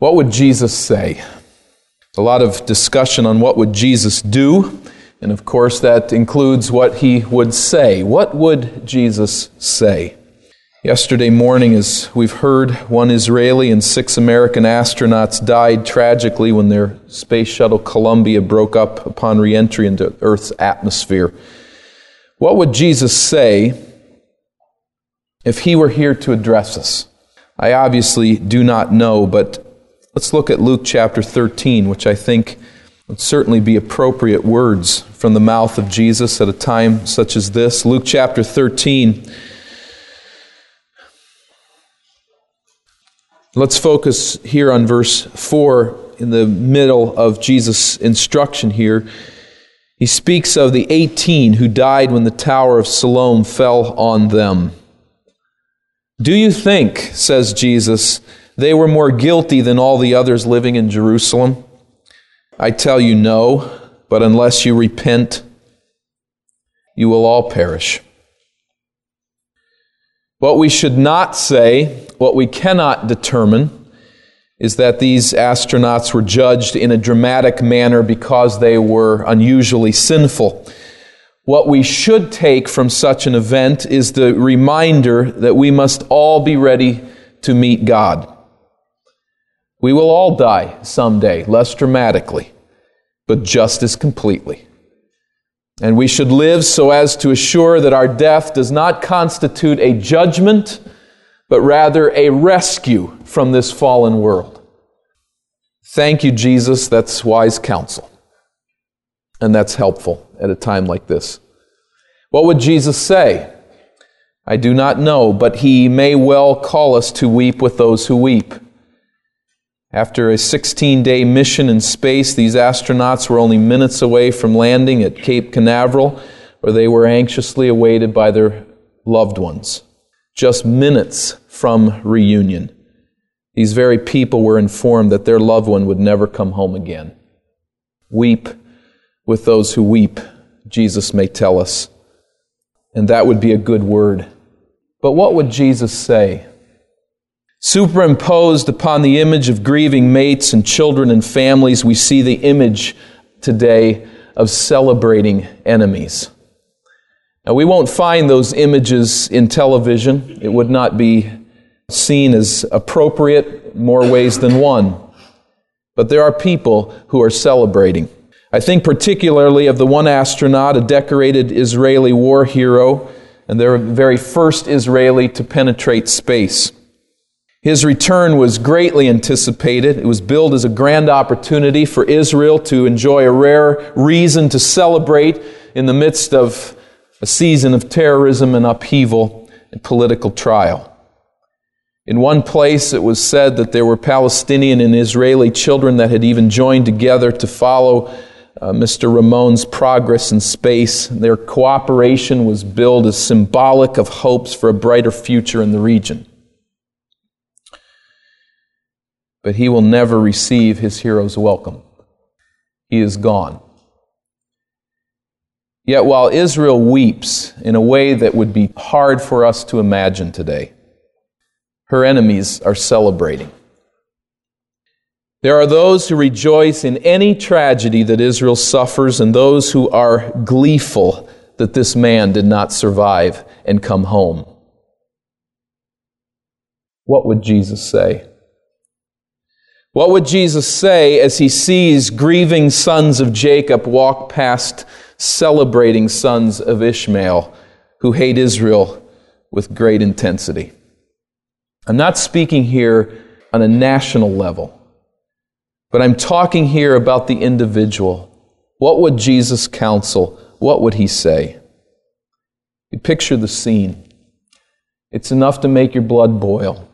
What would Jesus say? A lot of discussion on what would Jesus do, and of course that includes what he would say. What would Jesus say? Yesterday morning, as we've heard, one Israeli and six American astronauts died tragically when their space shuttle Columbia broke up upon reentry into Earth's atmosphere. What would Jesus say if he were here to address us? I obviously do not know, but Let's look at Luke chapter 13, which I think would certainly be appropriate words from the mouth of Jesus at a time such as this. Luke chapter 13. Let's focus here on verse 4 in the middle of Jesus' instruction here. He speaks of the 18 who died when the Tower of Siloam fell on them. Do you think, says Jesus, they were more guilty than all the others living in Jerusalem. I tell you, no, but unless you repent, you will all perish. What we should not say, what we cannot determine, is that these astronauts were judged in a dramatic manner because they were unusually sinful. What we should take from such an event is the reminder that we must all be ready to meet God. We will all die someday, less dramatically, but just as completely. And we should live so as to assure that our death does not constitute a judgment, but rather a rescue from this fallen world. Thank you, Jesus. That's wise counsel. And that's helpful at a time like this. What would Jesus say? I do not know, but he may well call us to weep with those who weep. After a 16 day mission in space, these astronauts were only minutes away from landing at Cape Canaveral, where they were anxiously awaited by their loved ones. Just minutes from reunion, these very people were informed that their loved one would never come home again. Weep with those who weep, Jesus may tell us. And that would be a good word. But what would Jesus say? Superimposed upon the image of grieving mates and children and families, we see the image today of celebrating enemies. Now, we won't find those images in television. It would not be seen as appropriate more ways than one. But there are people who are celebrating. I think particularly of the one astronaut, a decorated Israeli war hero, and their very first Israeli to penetrate space. His return was greatly anticipated. It was billed as a grand opportunity for Israel to enjoy a rare reason to celebrate in the midst of a season of terrorism and upheaval and political trial. In one place, it was said that there were Palestinian and Israeli children that had even joined together to follow uh, Mr. Ramon's progress in space. Their cooperation was billed as symbolic of hopes for a brighter future in the region. But he will never receive his hero's welcome. He is gone. Yet while Israel weeps in a way that would be hard for us to imagine today, her enemies are celebrating. There are those who rejoice in any tragedy that Israel suffers, and those who are gleeful that this man did not survive and come home. What would Jesus say? What would Jesus say as he sees grieving sons of Jacob walk past celebrating sons of Ishmael who hate Israel with great intensity? I'm not speaking here on a national level, but I'm talking here about the individual. What would Jesus counsel? What would he say? You picture the scene. It's enough to make your blood boil.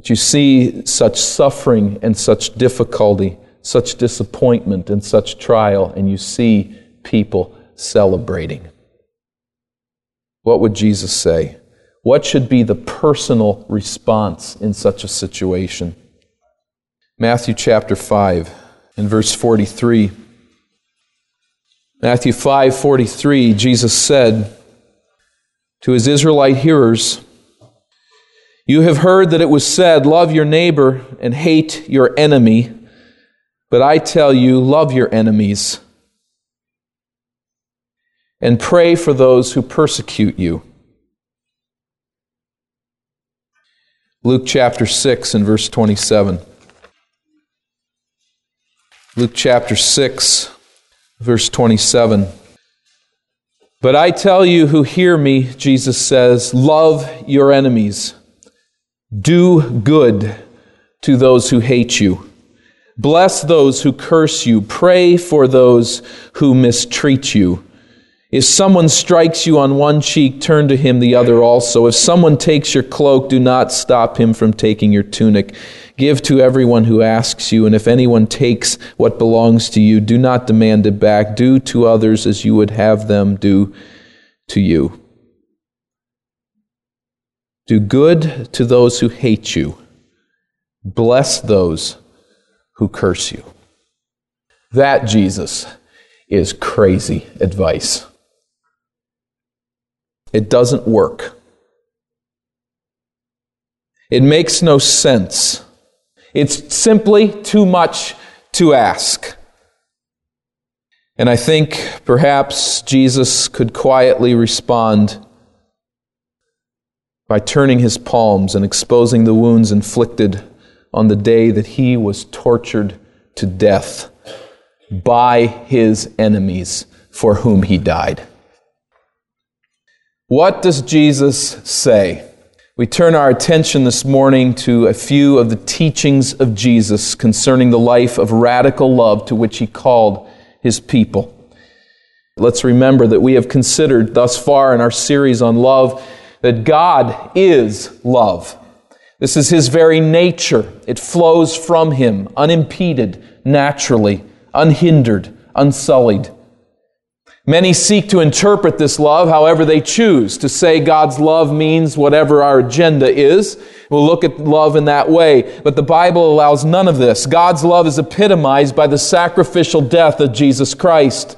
That you see such suffering and such difficulty, such disappointment and such trial, and you see people celebrating. What would Jesus say? What should be the personal response in such a situation? Matthew chapter 5 and verse 43. Matthew 5:43 Jesus said to his Israelite hearers, You have heard that it was said, Love your neighbor and hate your enemy. But I tell you, love your enemies and pray for those who persecute you. Luke chapter 6 and verse 27. Luke chapter 6, verse 27. But I tell you who hear me, Jesus says, love your enemies. Do good to those who hate you. Bless those who curse you. Pray for those who mistreat you. If someone strikes you on one cheek, turn to him the other also. If someone takes your cloak, do not stop him from taking your tunic. Give to everyone who asks you, and if anyone takes what belongs to you, do not demand it back. Do to others as you would have them do to you. Do good to those who hate you. Bless those who curse you. That, Jesus, is crazy advice. It doesn't work. It makes no sense. It's simply too much to ask. And I think perhaps Jesus could quietly respond by turning his palms and exposing the wounds inflicted on the day that he was tortured to death by his enemies for whom he died. What does Jesus say? We turn our attention this morning to a few of the teachings of Jesus concerning the life of radical love to which he called his people. Let's remember that we have considered thus far in our series on love that God is love. This is his very nature. It flows from him, unimpeded, naturally, unhindered, unsullied. Many seek to interpret this love however they choose. To say God's love means whatever our agenda is. We'll look at love in that way. But the Bible allows none of this. God's love is epitomized by the sacrificial death of Jesus Christ.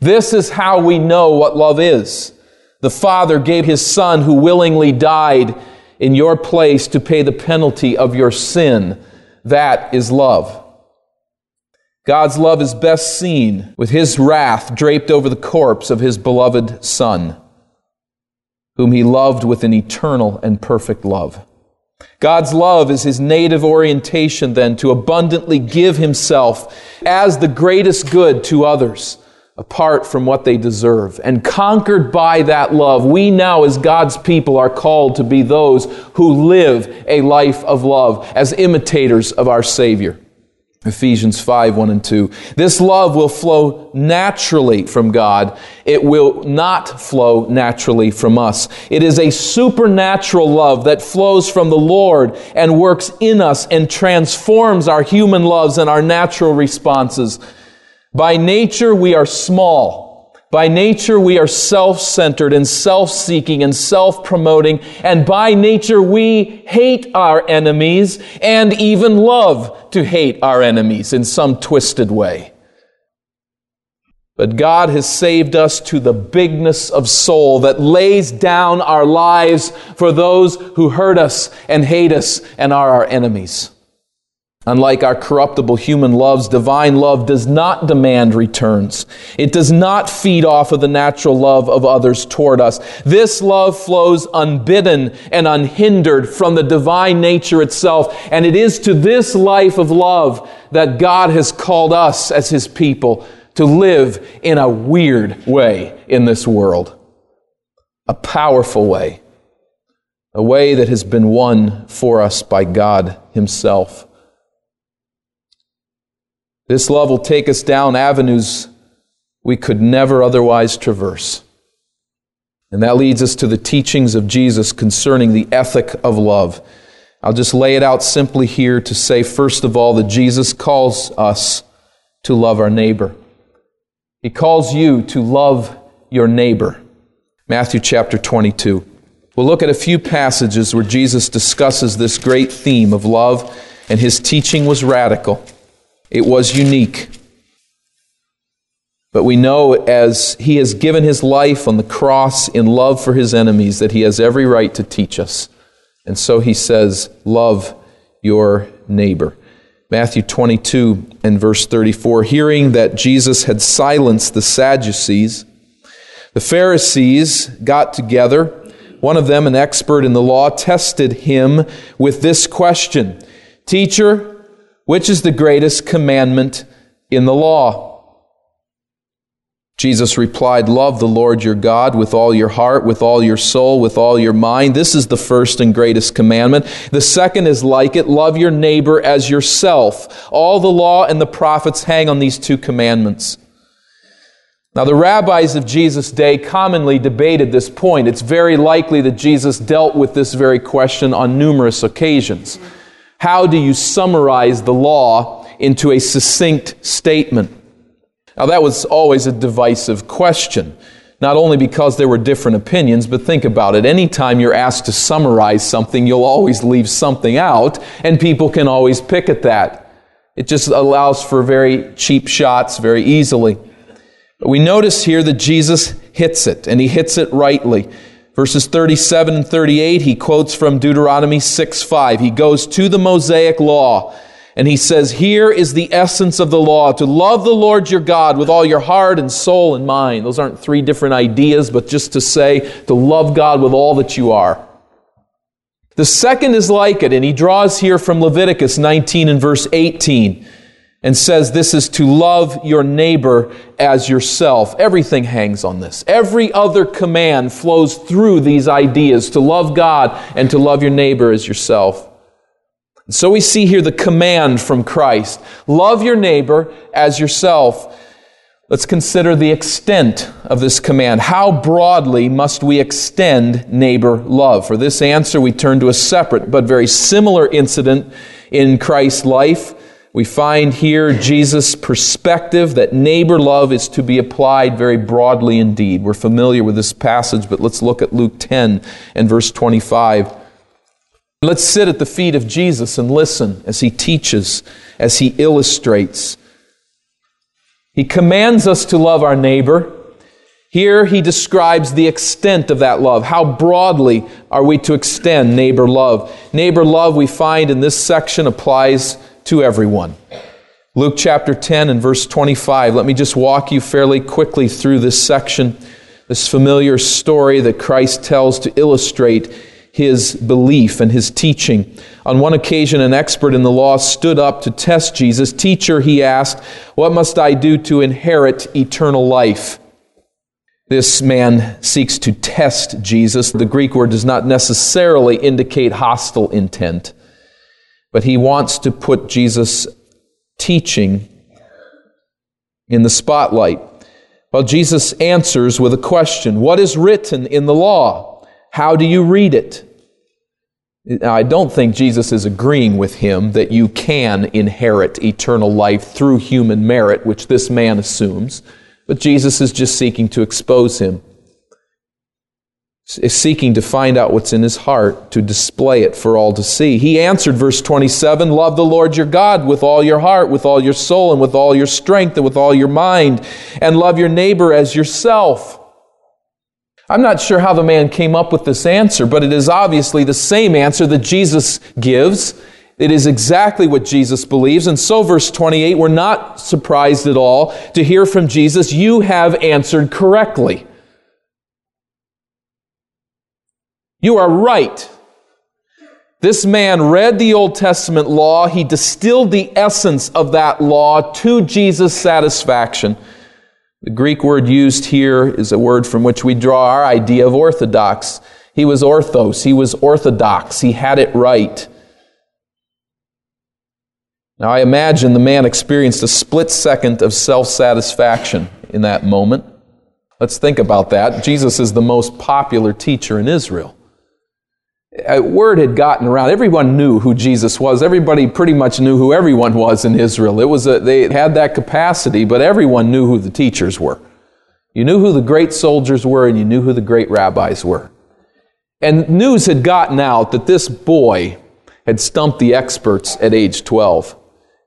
This is how we know what love is. The Father gave His Son who willingly died in your place to pay the penalty of your sin. That is love. God's love is best seen with His wrath draped over the corpse of His beloved Son, whom He loved with an eternal and perfect love. God's love is His native orientation, then, to abundantly give Himself as the greatest good to others apart from what they deserve. And conquered by that love, we now, as God's people, are called to be those who live a life of love as imitators of our Savior. Ephesians 5, 1 and 2. This love will flow naturally from God. It will not flow naturally from us. It is a supernatural love that flows from the Lord and works in us and transforms our human loves and our natural responses by nature, we are small. By nature, we are self-centered and self-seeking and self-promoting. And by nature, we hate our enemies and even love to hate our enemies in some twisted way. But God has saved us to the bigness of soul that lays down our lives for those who hurt us and hate us and are our enemies. Unlike our corruptible human loves, divine love does not demand returns. It does not feed off of the natural love of others toward us. This love flows unbidden and unhindered from the divine nature itself. And it is to this life of love that God has called us as His people to live in a weird way in this world. A powerful way. A way that has been won for us by God Himself. This love will take us down avenues we could never otherwise traverse. And that leads us to the teachings of Jesus concerning the ethic of love. I'll just lay it out simply here to say, first of all, that Jesus calls us to love our neighbor. He calls you to love your neighbor. Matthew chapter 22. We'll look at a few passages where Jesus discusses this great theme of love, and his teaching was radical. It was unique. But we know as he has given his life on the cross in love for his enemies that he has every right to teach us And so he says, Love your neighbor. Matthew 22 and verse 34 Hearing that Jesus had silenced the Sadducees, the Pharisees got together. One of them, an expert in the law, tested him with this question Teacher, which is the greatest commandment in the law? Jesus replied, Love the Lord your God with all your heart, with all your soul, with all your mind. This is the first and greatest commandment. The second is like it love your neighbor as yourself. All the law and the prophets hang on these two commandments. Now, the rabbis of Jesus' day commonly debated this point. It's very likely that Jesus dealt with this very question on numerous occasions. How do you summarize the law into a succinct statement? Now, that was always a divisive question, not only because there were different opinions, but think about it. Anytime you're asked to summarize something, you'll always leave something out, and people can always pick at that. It just allows for very cheap shots very easily. But we notice here that Jesus hits it, and he hits it rightly. Verses 37 and 38, he quotes from Deuteronomy 6 5. He goes to the Mosaic law and he says, Here is the essence of the law to love the Lord your God with all your heart and soul and mind. Those aren't three different ideas, but just to say to love God with all that you are. The second is like it, and he draws here from Leviticus 19 and verse 18 and says this is to love your neighbor as yourself. Everything hangs on this. Every other command flows through these ideas to love God and to love your neighbor as yourself. So we see here the command from Christ love your neighbor as yourself. Let's consider the extent of this command. How broadly must we extend neighbor love? For this answer, we turn to a separate but very similar incident in Christ's life. We find here Jesus' perspective that neighbor love is to be applied very broadly indeed. We're familiar with this passage, but let's look at Luke 10 and verse 25. Let's sit at the feet of Jesus and listen as he teaches, as he illustrates. He commands us to love our neighbor. Here he describes the extent of that love. How broadly are we to extend neighbor love? Neighbor love, we find in this section, applies to everyone. Luke chapter 10 and verse 25. Let me just walk you fairly quickly through this section, this familiar story that Christ tells to illustrate his belief and his teaching. On one occasion, an expert in the law stood up to test Jesus. Teacher, he asked, What must I do to inherit eternal life? This man seeks to test Jesus. The Greek word does not necessarily indicate hostile intent, but he wants to put Jesus' teaching in the spotlight. Well, Jesus answers with a question What is written in the law? How do you read it? Now, I don't think Jesus is agreeing with him that you can inherit eternal life through human merit, which this man assumes, but Jesus is just seeking to expose him, is seeking to find out what's in his heart, to display it for all to see. He answered, verse 27 Love the Lord your God with all your heart, with all your soul, and with all your strength, and with all your mind, and love your neighbor as yourself. I'm not sure how the man came up with this answer, but it is obviously the same answer that Jesus gives. It is exactly what Jesus believes. And so, verse 28, we're not surprised at all to hear from Jesus, You have answered correctly. You are right. This man read the Old Testament law. He distilled the essence of that law to Jesus' satisfaction. The Greek word used here is a word from which we draw our idea of orthodox. He was orthos, he was orthodox, he had it right. Now, I imagine the man experienced a split second of self satisfaction in that moment. Let's think about that. Jesus is the most popular teacher in Israel a word had gotten around. Everyone knew who Jesus was. Everybody pretty much knew who everyone was in Israel. It was a, they had that capacity, but everyone knew who the teachers were. You knew who the great soldiers were, and you knew who the great rabbis were. And news had gotten out that this boy had stumped the experts at age 12.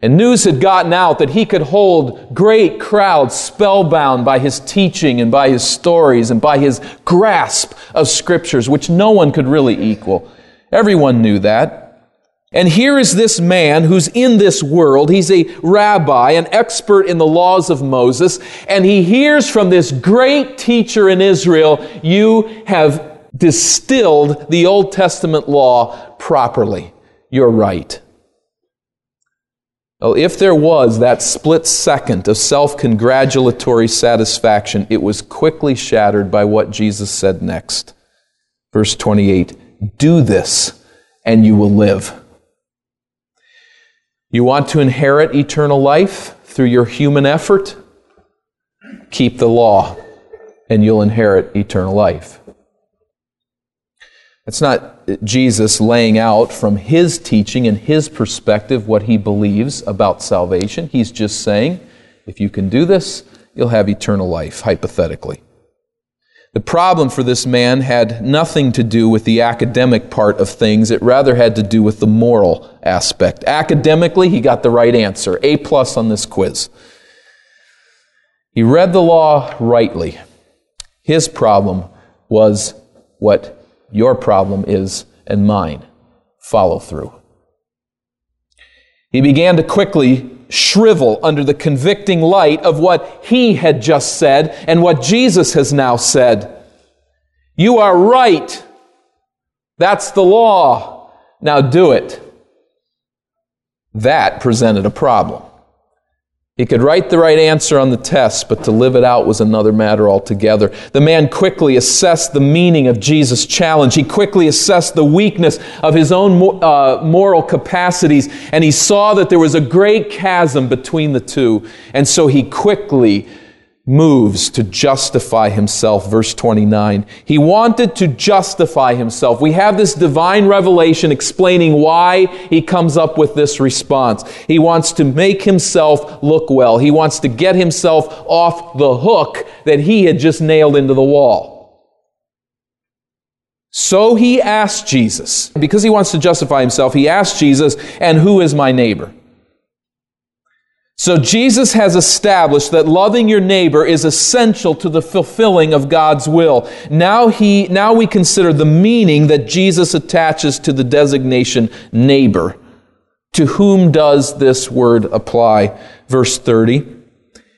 And news had gotten out that he could hold great crowds spellbound by his teaching and by his stories and by his grasp of scriptures, which no one could really equal. Everyone knew that. And here is this man who's in this world. He's a rabbi, an expert in the laws of Moses, and he hears from this great teacher in Israel, you have distilled the Old Testament law properly. You're right. Well, if there was that split second of self congratulatory satisfaction, it was quickly shattered by what Jesus said next. Verse 28 Do this, and you will live. You want to inherit eternal life through your human effort? Keep the law, and you'll inherit eternal life. That's not Jesus laying out from his teaching and his perspective what he believes about salvation. He's just saying, if you can do this, you'll have eternal life, hypothetically. The problem for this man had nothing to do with the academic part of things. It rather had to do with the moral aspect. Academically, he got the right answer. A plus on this quiz. He read the law rightly. His problem was what your problem is and mine. Follow through. He began to quickly shrivel under the convicting light of what he had just said and what Jesus has now said. You are right. That's the law. Now do it. That presented a problem. He could write the right answer on the test, but to live it out was another matter altogether. The man quickly assessed the meaning of Jesus' challenge. He quickly assessed the weakness of his own uh, moral capacities, and he saw that there was a great chasm between the two. And so he quickly moves to justify himself. Verse 29. He wanted to justify himself. We have this divine revelation explaining why he comes up with this response. He wants to make himself look well. He wants to get himself off the hook that he had just nailed into the wall. So he asked Jesus, because he wants to justify himself, he asked Jesus, and who is my neighbor? So Jesus has established that loving your neighbor is essential to the fulfilling of God's will. Now he now we consider the meaning that Jesus attaches to the designation neighbor. To whom does this word apply? Verse 30.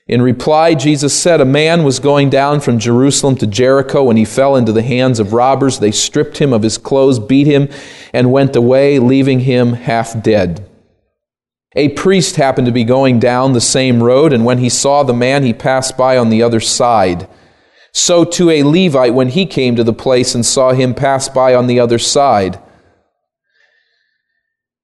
In reply, Jesus said, A man was going down from Jerusalem to Jericho when he fell into the hands of robbers. They stripped him of his clothes, beat him, and went away, leaving him half dead. A priest happened to be going down the same road, and when he saw the man, he passed by on the other side. So to a Levite, when he came to the place and saw him pass by on the other side.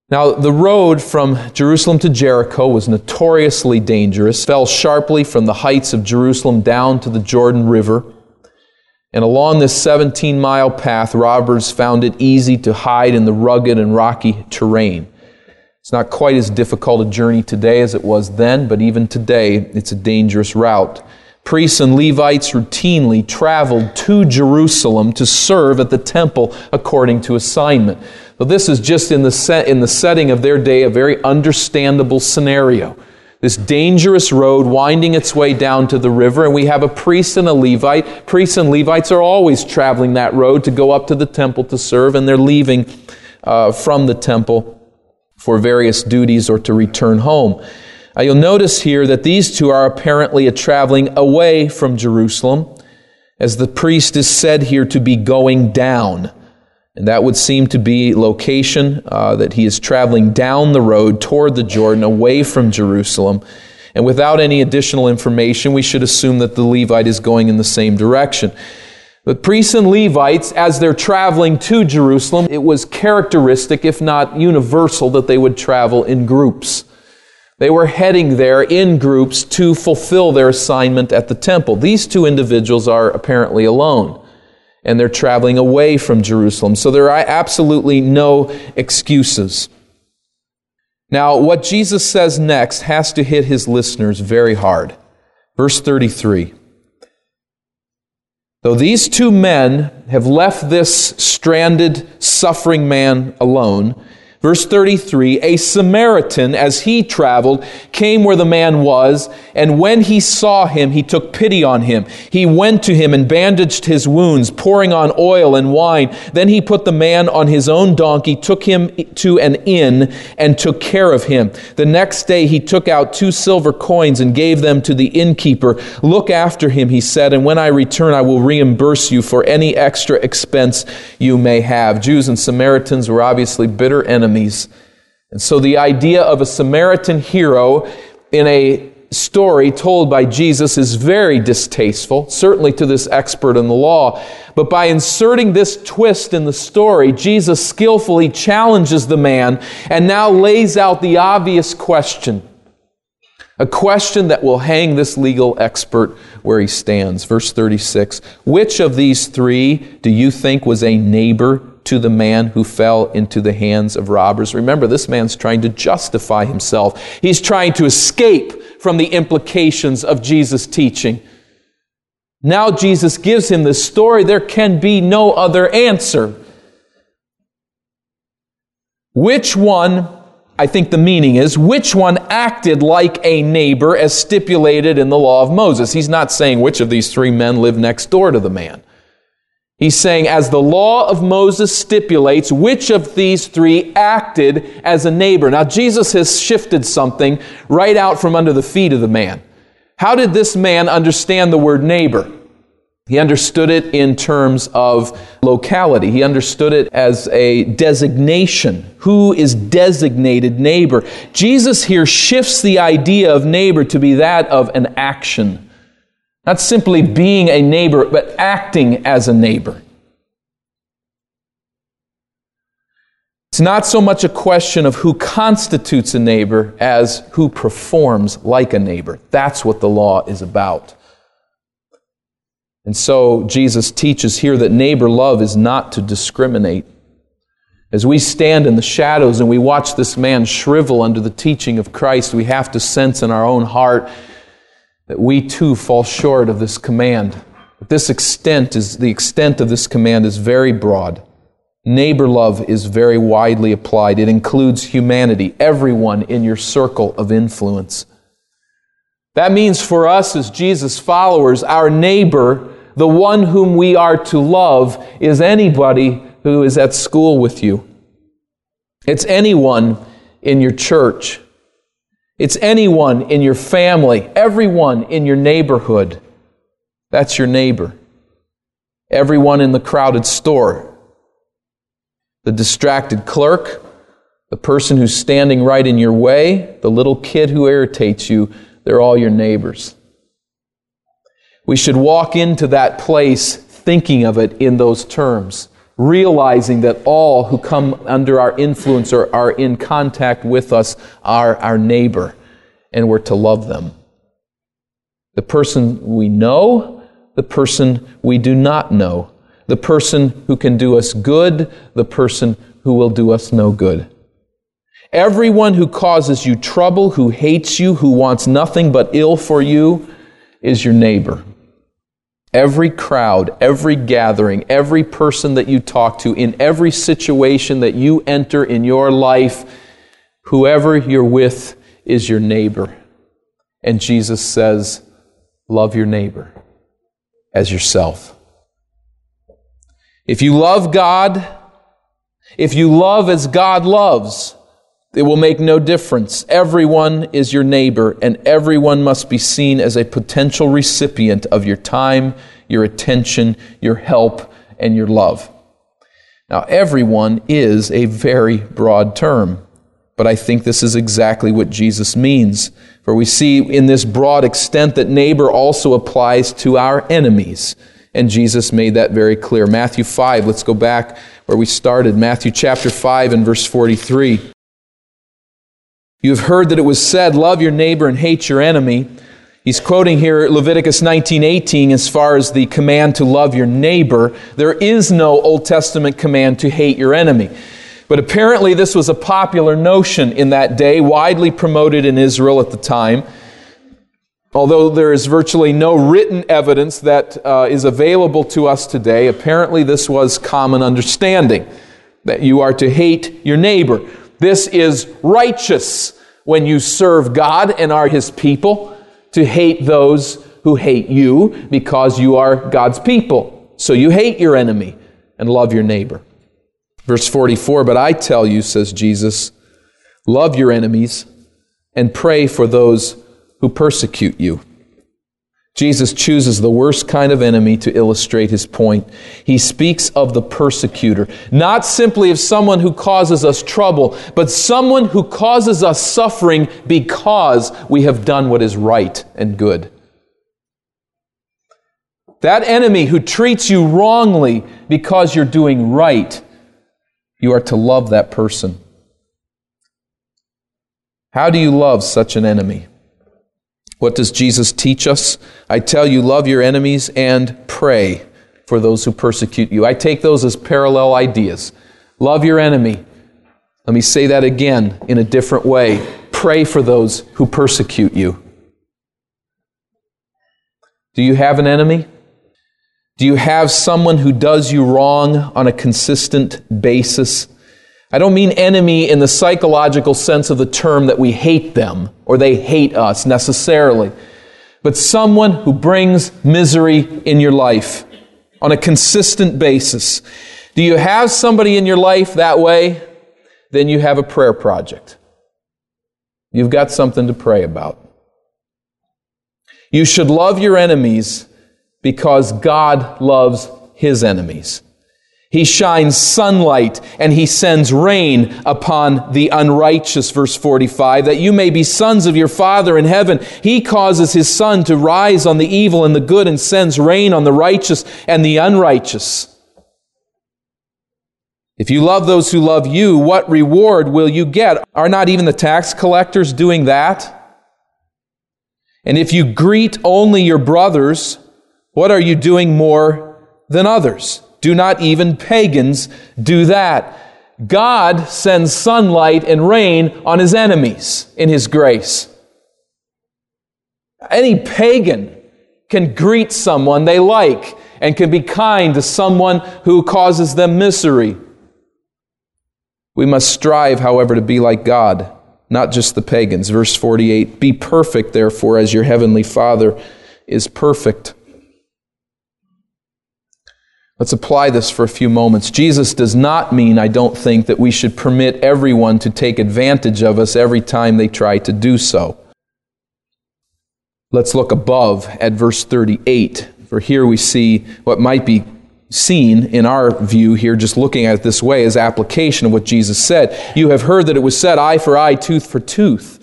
Now, the road from Jerusalem to Jericho was notoriously dangerous, fell sharply from the heights of Jerusalem down to the Jordan River. And along this 17 mile path, robbers found it easy to hide in the rugged and rocky terrain. It's not quite as difficult a journey today as it was then, but even today, it's a dangerous route. Priests and Levites routinely traveled to Jerusalem to serve at the temple according to assignment. So this is just in the, set, in the setting of their day a very understandable scenario. This dangerous road winding its way down to the river, and we have a priest and a Levite. Priests and Levites are always traveling that road to go up to the temple to serve, and they're leaving uh, from the temple for various duties or to return home. Uh, you'll notice here that these two are apparently traveling away from Jerusalem, as the priest is said here to be going down. And that would seem to be location uh, that he is traveling down the road toward the Jordan, away from Jerusalem. And without any additional information, we should assume that the Levite is going in the same direction. The priests and Levites, as they're traveling to Jerusalem, it was characteristic, if not universal, that they would travel in groups. They were heading there in groups to fulfill their assignment at the temple. These two individuals are apparently alone, and they're traveling away from Jerusalem. So there are absolutely no excuses. Now, what Jesus says next has to hit his listeners very hard. Verse 33. Though these two men have left this stranded, suffering man alone, Verse 33 A Samaritan, as he traveled, came where the man was, and when he saw him, he took pity on him. He went to him and bandaged his wounds, pouring on oil and wine. Then he put the man on his own donkey, took him to an inn, and took care of him. The next day he took out two silver coins and gave them to the innkeeper. Look after him, he said, and when I return, I will reimburse you for any extra expense you may have. Jews and Samaritans were obviously bitter enemies enemies. And so the idea of a Samaritan hero in a story told by Jesus is very distasteful, certainly to this expert in the law. But by inserting this twist in the story, Jesus skillfully challenges the man and now lays out the obvious question. A question that will hang this legal expert where he stands. Verse 36 Which of these three do you think was a neighbor to the man who fell into the hands of robbers. Remember, this man's trying to justify himself. He's trying to escape from the implications of Jesus' teaching. Now Jesus gives him this story. There can be no other answer. Which one, I think the meaning is, which one acted like a neighbor as stipulated in the law of Moses? He's not saying which of these three men lived next door to the man. He's saying, as the law of Moses stipulates, which of these three acted as a neighbor? Now, Jesus has shifted something right out from under the feet of the man. How did this man understand the word neighbor? He understood it in terms of locality. He understood it as a designation. Who is designated neighbor? Jesus here shifts the idea of neighbor to be that of an action. Not simply being a neighbor, but acting as a neighbor. It's not so much a question of who constitutes a neighbor as who performs like a neighbor. That's what the law is about. And so Jesus teaches here that neighbor love is not to discriminate. As we stand in the shadows and we watch this man shrivel under the teaching of Christ, we have to sense in our own heart that we too fall short of this command. But this extent is the extent of this command is very broad. Neighbor love is very widely applied. It includes humanity, everyone in your circle of influence. That means for us as Jesus followers, our neighbor, the one whom we are to love, is anybody who is at school with you. It's anyone in your church. It's anyone in your family, everyone in your neighborhood. That's your neighbor. Everyone in the crowded store. The distracted clerk, the person who's standing right in your way, the little kid who irritates you, they're all your neighbors. We should walk into that place thinking of it in those terms, realizing that all who come under our influence or are in contact with us are our neighbor and we're to love them. The person we know, the person we do not know, the person who can do us good, the person who will do us no good. Everyone who causes you trouble, who hates you, who wants nothing but ill for you, is your neighbor. Every crowd, every gathering, every person that you talk to, in every situation that you enter in your life, whoever you're with is your neighbor. And Jesus says, Love your neighbor as yourself. If you love God, if you love as God loves, it will make no difference. Everyone is your neighbor, and everyone must be seen as a potential recipient of your time, your attention, your help, and your love. Now, everyone is a very broad term. But I think this is exactly what Jesus means. For we see in this broad extent that neighbor also applies to our enemies. And Jesus made that very clear. Matthew 5, let's go back where we started. Matthew chapter 5 and verse 43. You have heard that it was said, Love your neighbor and hate your enemy. He's quoting here Leviticus 19:18 as far as the command to love your neighbor. There is no Old Testament command to hate your enemy. But apparently, this was a popular notion in that day, widely promoted in Israel at the time. Although there is virtually no written evidence that uh, is available to us today, apparently this was common understanding that you are to hate your neighbor. This is righteous when you serve God and are His people to hate those who hate you because you are God's people. So you hate your enemy and love your neighbor. Verse 44 But I tell you, says Jesus, love your enemies and pray for those who persecute you. Jesus chooses the worst kind of enemy to illustrate his point. He speaks of the persecutor, not simply of someone who causes us trouble, but someone who causes us suffering because we have done what is right and good. That enemy who treats you wrongly because you're doing right, you are to love that person. How do you love such an enemy? What does Jesus teach us? I tell you, love your enemies and pray for those who persecute you. I take those as parallel ideas. Love your enemy. Let me say that again in a different way. Pray for those who persecute you. Do you have an enemy? Do you have someone who does you wrong on a consistent basis? I don't mean enemy in the psychological sense of the term that we hate them or they hate us necessarily, but someone who brings misery in your life on a consistent basis. Do you have somebody in your life that way? Then you have a prayer project. You've got something to pray about. You should love your enemies because God loves his enemies. He shines sunlight and he sends rain upon the unrighteous, verse 45, that you may be sons of your Father in heaven. He causes his sun to rise on the evil and the good and sends rain on the righteous and the unrighteous. If you love those who love you, what reward will you get? Are not even the tax collectors doing that? And if you greet only your brothers, what are you doing more than others? Do not even pagans do that. God sends sunlight and rain on his enemies in his grace. Any pagan can greet someone they like and can be kind to someone who causes them misery. We must strive, however, to be like God, not just the pagans. Verse 48 Be perfect, therefore, as your heavenly Father is perfect. Let's apply this for a few moments. Jesus does not mean, I don't think, that we should permit everyone to take advantage of us every time they try to do so. Let's look above at verse 38, for here we see what might be seen in our view here, just looking at it this way, as application of what Jesus said. You have heard that it was said, eye for eye, tooth for tooth.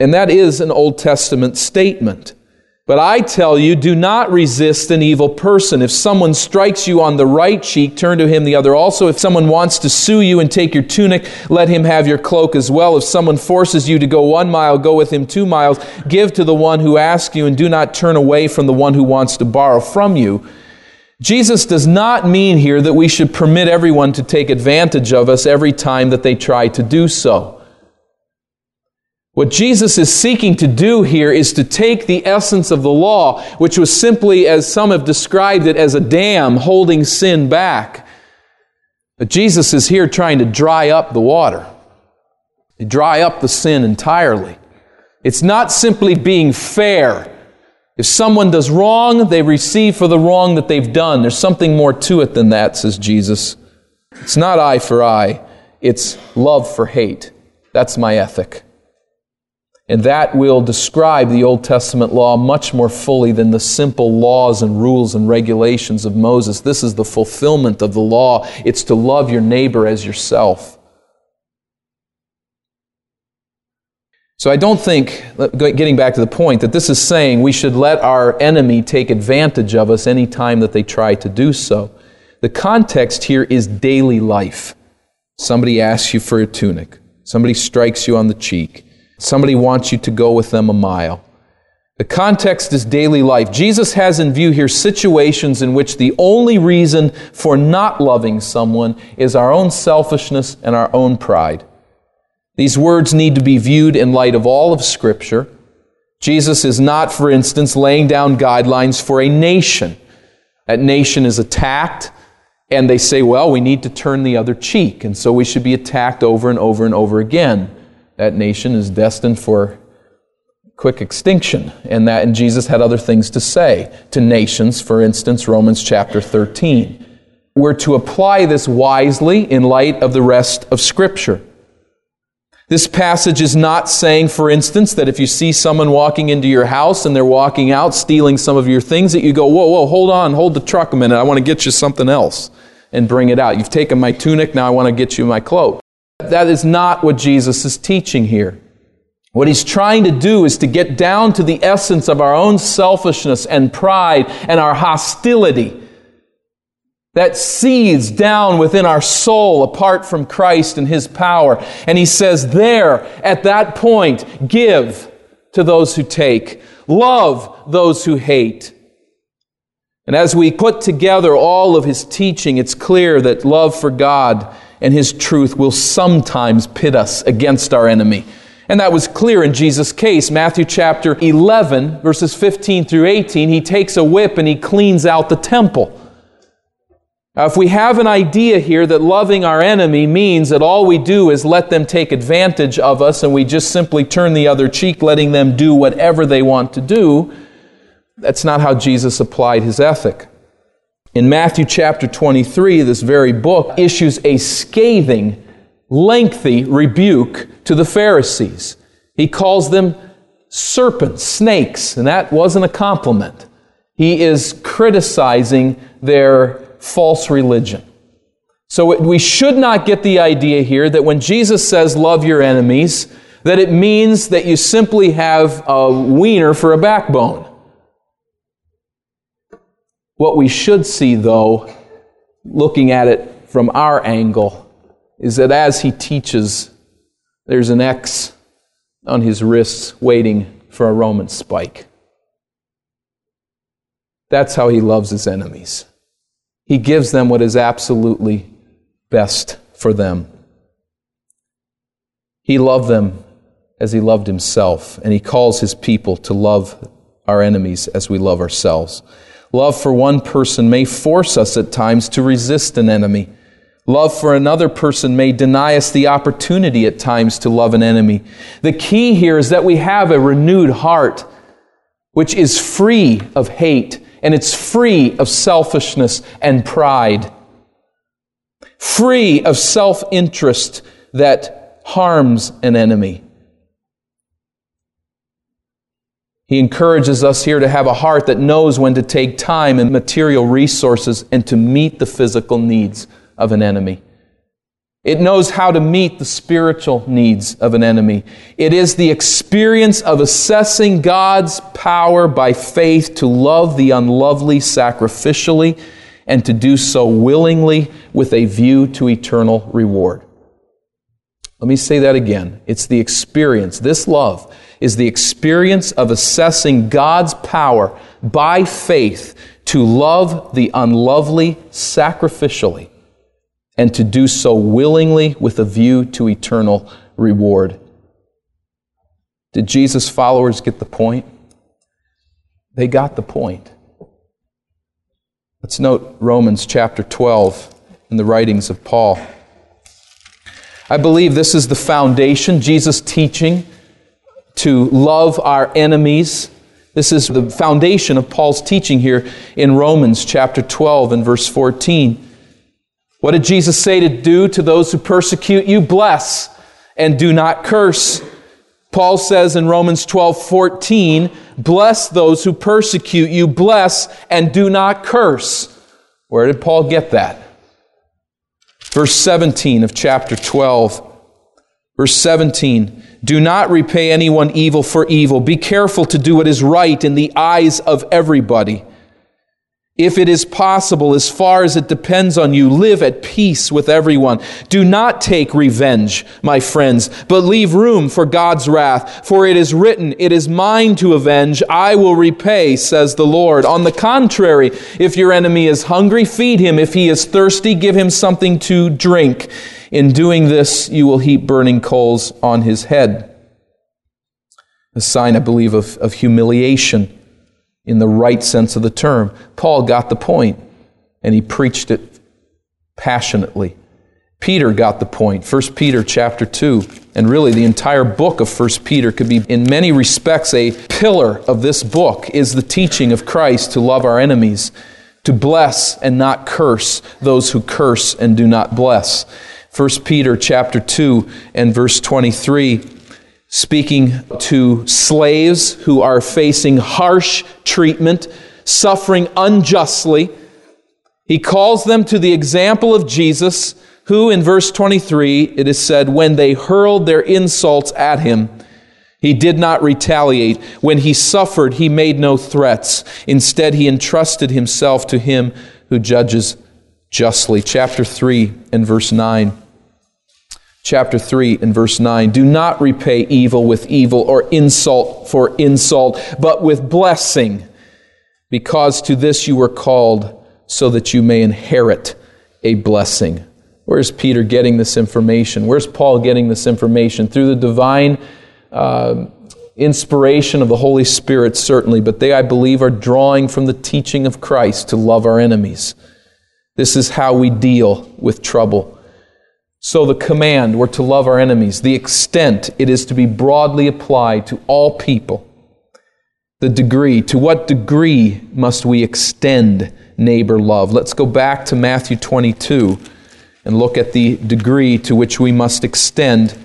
And that is an Old Testament statement. But I tell you, do not resist an evil person. If someone strikes you on the right cheek, turn to him the other also. If someone wants to sue you and take your tunic, let him have your cloak as well. If someone forces you to go one mile, go with him two miles. Give to the one who asks you, and do not turn away from the one who wants to borrow from you. Jesus does not mean here that we should permit everyone to take advantage of us every time that they try to do so. What Jesus is seeking to do here is to take the essence of the law, which was simply, as some have described it, as a dam holding sin back. But Jesus is here trying to dry up the water, dry up the sin entirely. It's not simply being fair. If someone does wrong, they receive for the wrong that they've done. There's something more to it than that, says Jesus. It's not eye for eye, it's love for hate. That's my ethic. And that will describe the Old Testament law much more fully than the simple laws and rules and regulations of Moses. This is the fulfillment of the law. It's to love your neighbor as yourself. So I don't think, getting back to the point, that this is saying we should let our enemy take advantage of us any time that they try to do so. The context here is daily life. Somebody asks you for a tunic. Somebody strikes you on the cheek. Somebody wants you to go with them a mile. The context is daily life. Jesus has in view here situations in which the only reason for not loving someone is our own selfishness and our own pride. These words need to be viewed in light of all of Scripture. Jesus is not, for instance, laying down guidelines for a nation. That nation is attacked, And they say, well, we need to turn the other cheek, and so we should be attacked over and over and over again. That nation is destined for quick extinction, and that and Jesus had other things to say to nations, for instance, Romans chapter 13. We're to apply this wisely in light of the rest of Scripture. This passage is not saying, for instance, that if you see someone walking into your house and they're walking out stealing some of your things, that you go, whoa, whoa, hold on, hold the truck a minute, I want to get you something else and bring it out. You've taken my tunic, now I want to get you my cloak. That is not what Jesus is teaching here. What he's trying to do is to get down to the essence of our own selfishness and pride and our hostility that seethes down within our soul apart from Christ and His power. And He says, there, at that point, give to those who take, love those who hate. And as we put together all of His teaching, it's clear that love for God and His truth will sometimes pit us against our enemy. And that was clear in Jesus' case. Matthew chapter 11, verses 15 through 18, he takes a whip and he cleans out the temple. Now, if we have an idea here that loving our enemy means that all we do is let them take advantage of us and we just simply turn the other cheek, letting them do whatever they want to do, that's not how Jesus applied his ethic. In Matthew chapter 23, this very book issues a scathing, lengthy rebuke to the Pharisees. He calls them serpents, snakes, and that wasn't a compliment. He is criticizing their false religion. So we should not get the idea here that when Jesus says love your enemies, that it means that you simply have a wiener for a backbone. What we should see, though, looking at it from our angle, is that as he teaches, there's an X on his wrists waiting for a Roman spike. That's how he loves his enemies. He gives them what is absolutely best for them. He loved them as he loved himself, and he calls his people to love our enemies as we love ourselves. Love for one person may force us at times to resist an enemy. Love for another person may deny us the opportunity at times to love an enemy. The key here is that we have a renewed heart which is free of hate and it's free of selfishness and pride, free of self interest that harms an enemy. He encourages us here to have a heart that knows when to take time and material resources and to meet the physical needs of an enemy. It knows how to meet the spiritual needs of an enemy. It is the experience of assessing God's power by faith to love the unlovely sacrificially and to do so willingly with a view to eternal reward. Let me say that again. It's the experience, this love is the experience of assessing God's power by faith to love the unlovely sacrificially and to do so willingly with a view to eternal reward. Did Jesus' followers get the point? They got the point. Let's note Romans chapter 12 in the writings of Paul. I believe this is the foundation, Jesus' teaching to love our enemies. This is the foundation of Paul's teaching here in Romans chapter 12 and verse 14. What did Jesus say to do to those who persecute you? Bless and do not curse. Paul says in Romans 12 14, bless those who persecute you, bless and do not curse. Where did Paul get that? Verse 17 of chapter 12. Verse 17 Do not repay anyone evil for evil. Be careful to do what is right in the eyes of everybody. If it is possible, as far as it depends on you, live at peace with everyone. Do not take revenge, my friends, but leave room for God's wrath. For it is written, It is mine to avenge, I will repay, says the Lord. On the contrary, if your enemy is hungry, feed him. If he is thirsty, give him something to drink. In doing this, you will heap burning coals on his head. A sign, I believe, of, of humiliation in the right sense of the term. Paul got the point, and he preached it passionately. Peter got the point. 1 Peter chapter 2, and really the entire book of 1 Peter could be in many respects a pillar of this book is the teaching of Christ to love our enemies, to bless and not curse those who curse and do not bless. 1 Peter chapter 2 and verse 23 speaking to slaves who are facing harsh treatment, suffering unjustly. He calls them to the example of Jesus, who in verse 23 it is said, when they hurled their insults at him, he did not retaliate. When he suffered, he made no threats. Instead, he entrusted himself to him who judges justly. Chapter 3 and verse 9 chapter 3 and verse 9 Do not repay evil with evil or insult for insult, but with blessing, because to this you were called, so that you may inherit a blessing. Where's Peter getting this information? Where's Paul getting this information? Through the divine uh, inspiration of the Holy Spirit, certainly, but they, I believe, are drawing from the teaching of Christ to love our enemies. This is how we deal with trouble. So, the command, we're to love our enemies. The extent, it is to be broadly applied to all people. The degree, to what degree must we extend neighbor love? Let's go back to Matthew 22 and look at the degree to which we must extend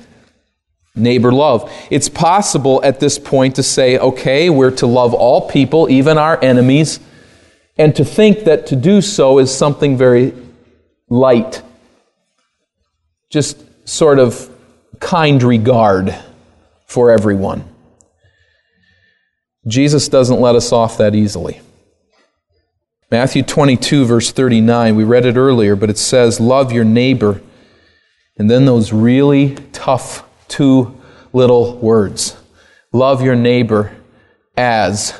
neighbor love. It's possible at this point to say, okay, we're to love all people, even our enemies, and to think that to do so is something very light just sort of kind regard for everyone. Jesus doesn't let us off that easily. Matthew 22, verse 39, we read it earlier, but it says, Love your neighbor. And then those really tough two little words Love your neighbor as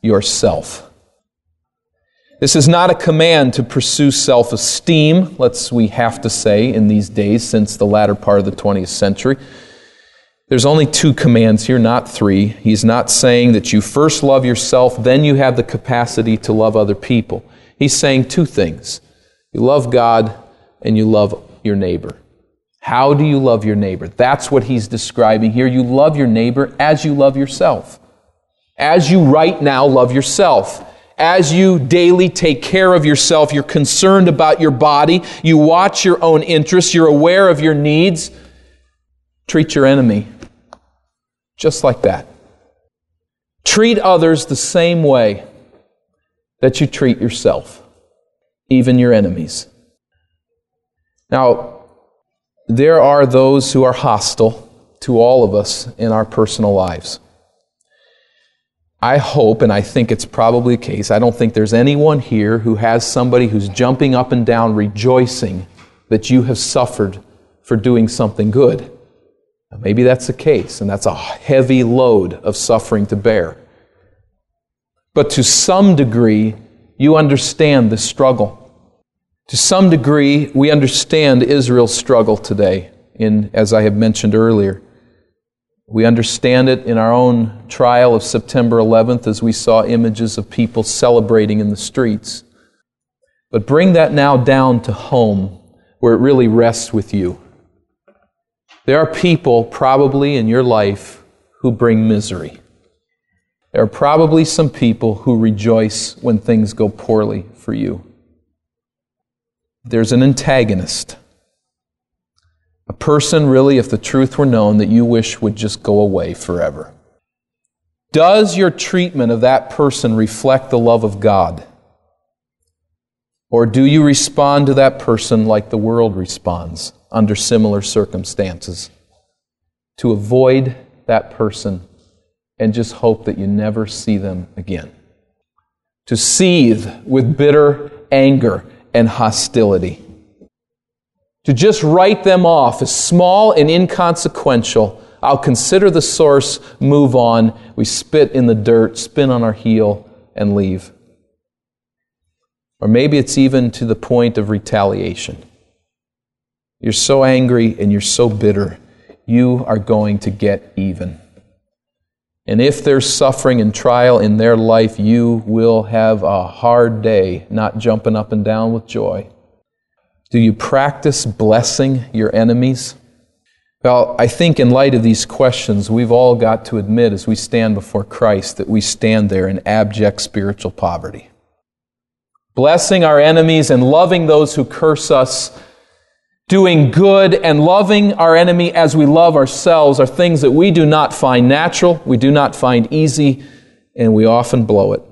yourself. This is not a command to pursue self esteem, let's we have to say in these days since the latter part of the 20th century. There's only two commands here, not three. He's not saying that you first love yourself, then you have the capacity to love other people. He's saying two things you love God and you love your neighbor. How do you love your neighbor? That's what he's describing here. You love your neighbor as you love yourself. As you right now love yourself as you daily take care of yourself, you're concerned about your body, you watch your own interests, you're aware of your needs, treat your enemy just like that. Treat others the same way that you treat yourself, even your enemies. Now, there are those who are hostile to all of us in our personal lives. I hope, and I think it's probably the case, I don't think there's anyone here who has somebody who's jumping up and down rejoicing that you have suffered for doing something good. Now, maybe that's the case, and that's a heavy load of suffering to bear. But to some degree, you understand the struggle. To some degree, we understand Israel's struggle today, in, as I have mentioned earlier. We understand it in our own trial of September 11th as we saw images of people celebrating in the streets. But bring that now down to home where it really rests with you. There are people probably in your life who bring misery. There are probably some people who rejoice when things go poorly for you. There's an antagonist a person, really, if the truth were known, that you wish would just go away forever. Does your treatment of that person reflect the love of God? Or do you respond to that person like the world responds under similar circumstances? To avoid that person and just hope that you never see them again. To seethe with bitter anger and hostility to just write them off as small and inconsequential. I'll consider the source, move on. We spit in the dirt, spin on our heel, and leave. Or maybe it's even to the point of retaliation. You're so angry and you're so bitter, you are going to get even. And if there's suffering and trial in their life, you will have a hard day not jumping up and down with joy. Do you practice blessing your enemies? Well, I think in light of these questions, we've all got to admit as we stand before Christ that we stand there in abject spiritual poverty. Blessing our enemies and loving those who curse us, doing good and loving our enemy as we love ourselves are things that we do not find natural, we do not find easy, and we often blow it.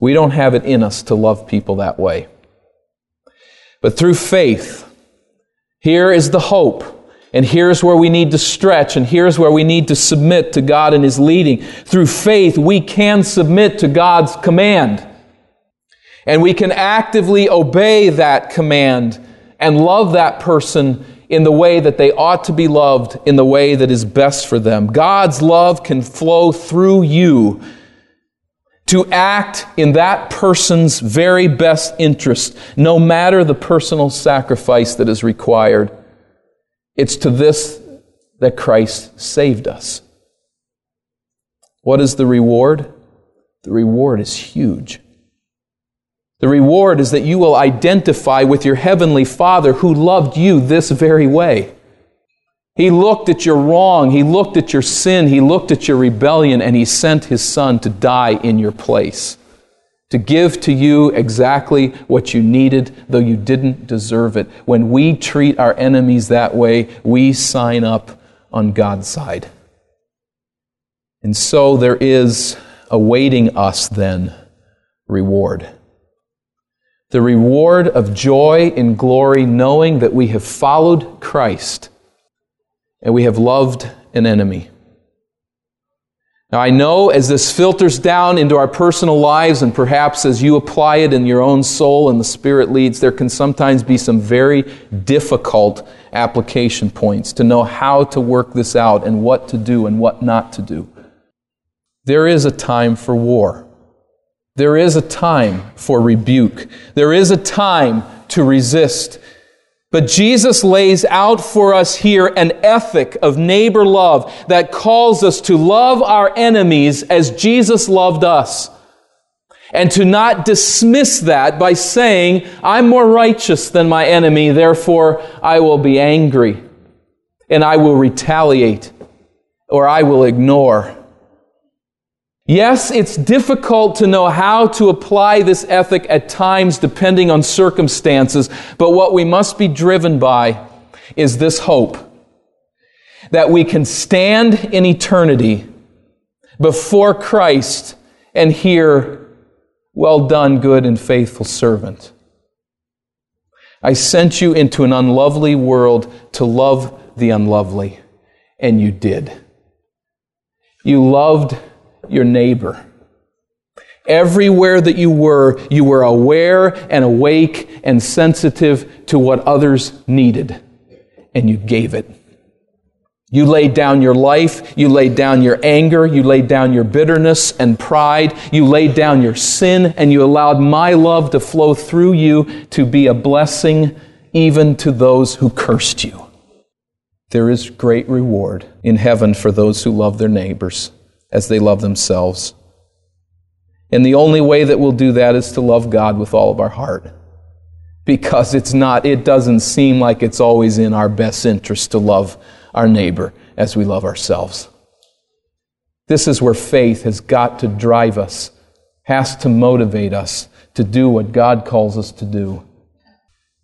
We don't have it in us to love people that way. But through faith, here is the hope and here's where we need to stretch, and here's where we need to submit to God and His leading. Through faith, we can submit to God's command. And we can actively obey that command and love that person in the way that they ought to be loved, in the way that is best for them. God's love can flow through you to act in that person's very best interest, no matter the personal sacrifice that is required. It's to this that Christ saved us. What is the reward? The reward is huge. The reward is that you will identify with your heavenly Father who loved you this very way. He looked at your wrong, He looked at your sin, He looked at your rebellion, and He sent His Son to die in your place to give to you exactly what you needed, though you didn't deserve it. When we treat our enemies that way, we sign up on God's side. And so there is awaiting us then reward. The reward of joy and glory, knowing that we have followed Christ and we have loved an enemy. Now, I know as this filters down into our personal lives, and perhaps as you apply it in your own soul and the Spirit leads, there can sometimes be some very difficult application points to know how to work this out and what to do and what not to do. There is a time for war. There is a time for rebuke. There is a time to resist. But Jesus lays out for us here an ethic of neighbor love that calls us to love our enemies as Jesus loved us. And to not dismiss that by saying, I'm more righteous than my enemy, therefore I will be angry and I will retaliate or I will ignore. Yes, it's difficult to know how to apply this ethic at times depending on circumstances, but what we must be driven by is this hope that we can stand in eternity before Christ and hear, Well done, good and faithful servant. I sent you into an unlovely world to love the unlovely, and you did. You loved your neighbor. Everywhere that you were, you were aware and awake and sensitive to what others needed, and you gave it. You laid down your life, you laid down your anger, you laid down your bitterness and pride, you laid down your sin, and you allowed my love to flow through you to be a blessing even to those who cursed you. There is great reward in heaven for those who love their neighbors as they love themselves. And the only way that we'll do that is to love God with all of our heart. Because it's not, it doesn't seem like it's always in our best interest to love our neighbor as we love ourselves. This is where faith has got to drive us, has to motivate us to do what God calls us to do.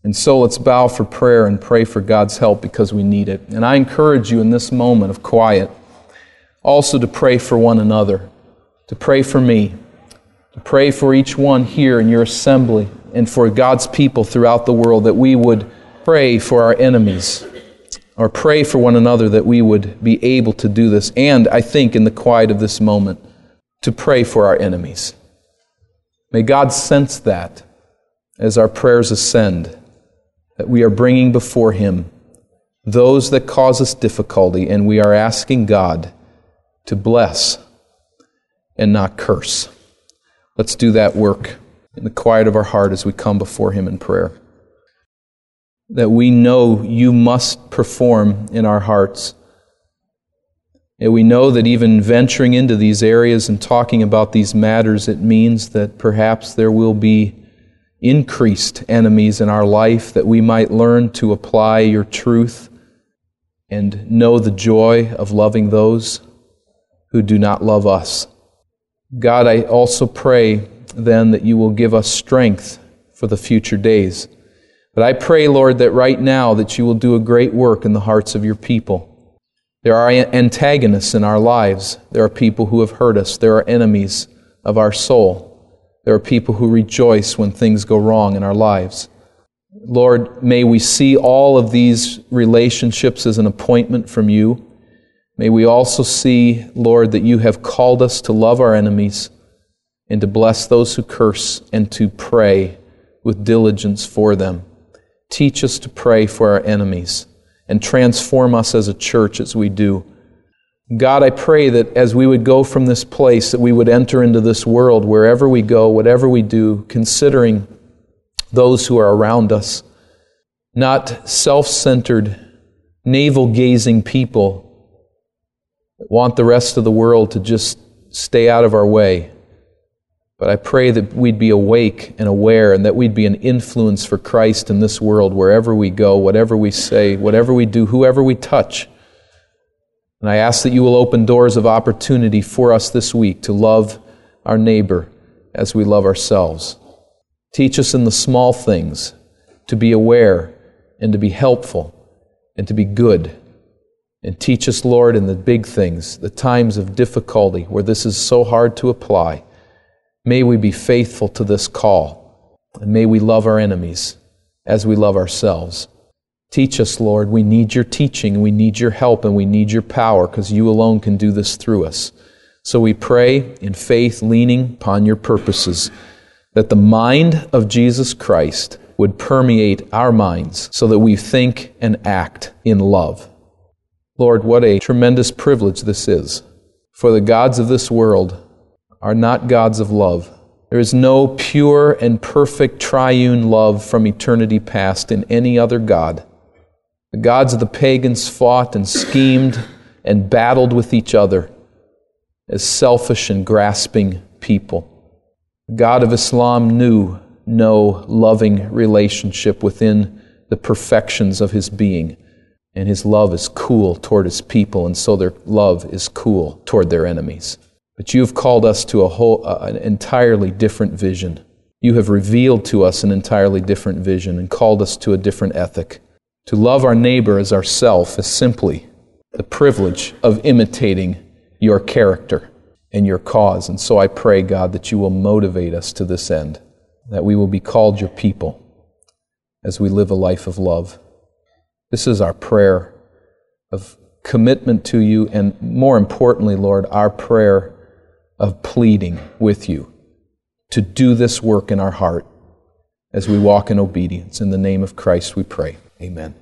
And so let's bow for prayer and pray for God's help because we need it. And I encourage you in this moment of quiet also to pray for one another, to pray for me, to pray for each one here in your assembly and for God's people throughout the world that we would pray for our enemies or pray for one another that we would be able to do this. And I think in the quiet of this moment, to pray for our enemies. May God sense that as our prayers ascend, that we are bringing before Him those that cause us difficulty, and we are asking God to bless and not curse. Let's do that work in the quiet of our heart as we come before Him in prayer. That we know you must perform in our hearts. And we know that even venturing into these areas and talking about these matters, it means that perhaps there will be increased enemies in our life, that we might learn to apply your truth and know the joy of loving those who do not love us. God, I also pray then that you will give us strength for the future days. But I pray, Lord, that right now that you will do a great work in the hearts of your people. There are antagonists in our lives. There are people who have hurt us. There are enemies of our soul. There are people who rejoice when things go wrong in our lives. Lord, may we see all of these relationships as an appointment from you. May we also see, Lord, that you have called us to love our enemies and to bless those who curse and to pray with diligence for them. Teach us to pray for our enemies and transform us as a church as we do. God, I pray that as we would go from this place, that we would enter into this world wherever we go, whatever we do, considering those who are around us, not self centered, navel gazing people that want the rest of the world to just stay out of our way. But I pray that we'd be awake and aware and that we'd be an influence for Christ in this world wherever we go, whatever we say, whatever we do, whoever we touch. And I ask that you will open doors of opportunity for us this week to love our neighbor as we love ourselves. Teach us in the small things to be aware and to be helpful and to be good. And teach us, Lord, in the big things, the times of difficulty where this is so hard to apply. May we be faithful to this call. And may we love our enemies as we love ourselves. Teach us, Lord. We need your teaching, we need your help, and we need your power because you alone can do this through us. So we pray in faith, leaning upon your purposes that the mind of Jesus Christ would permeate our minds so that we think and act in love. Lord, what a tremendous privilege this is. For the gods of this world are not gods of love. There is no pure and perfect triune love from eternity past in any other God. The gods of the pagans fought and schemed and battled with each other as selfish and grasping people. The God of Islam knew no loving relationship within the perfections of his being. And his love is cool toward his people, and so their love is cool toward their enemies. But you have called us to a whole, uh, an entirely different vision. You have revealed to us an entirely different vision and called us to a different ethic. To love our neighbor as ourself is simply the privilege of imitating your character and your cause. And so I pray, God, that you will motivate us to this end, that we will be called your people as we live a life of love. This is our prayer of commitment to you, and more importantly, Lord, our prayer of pleading with you to do this work in our heart as we walk in obedience. In the name of Christ we pray. Amen.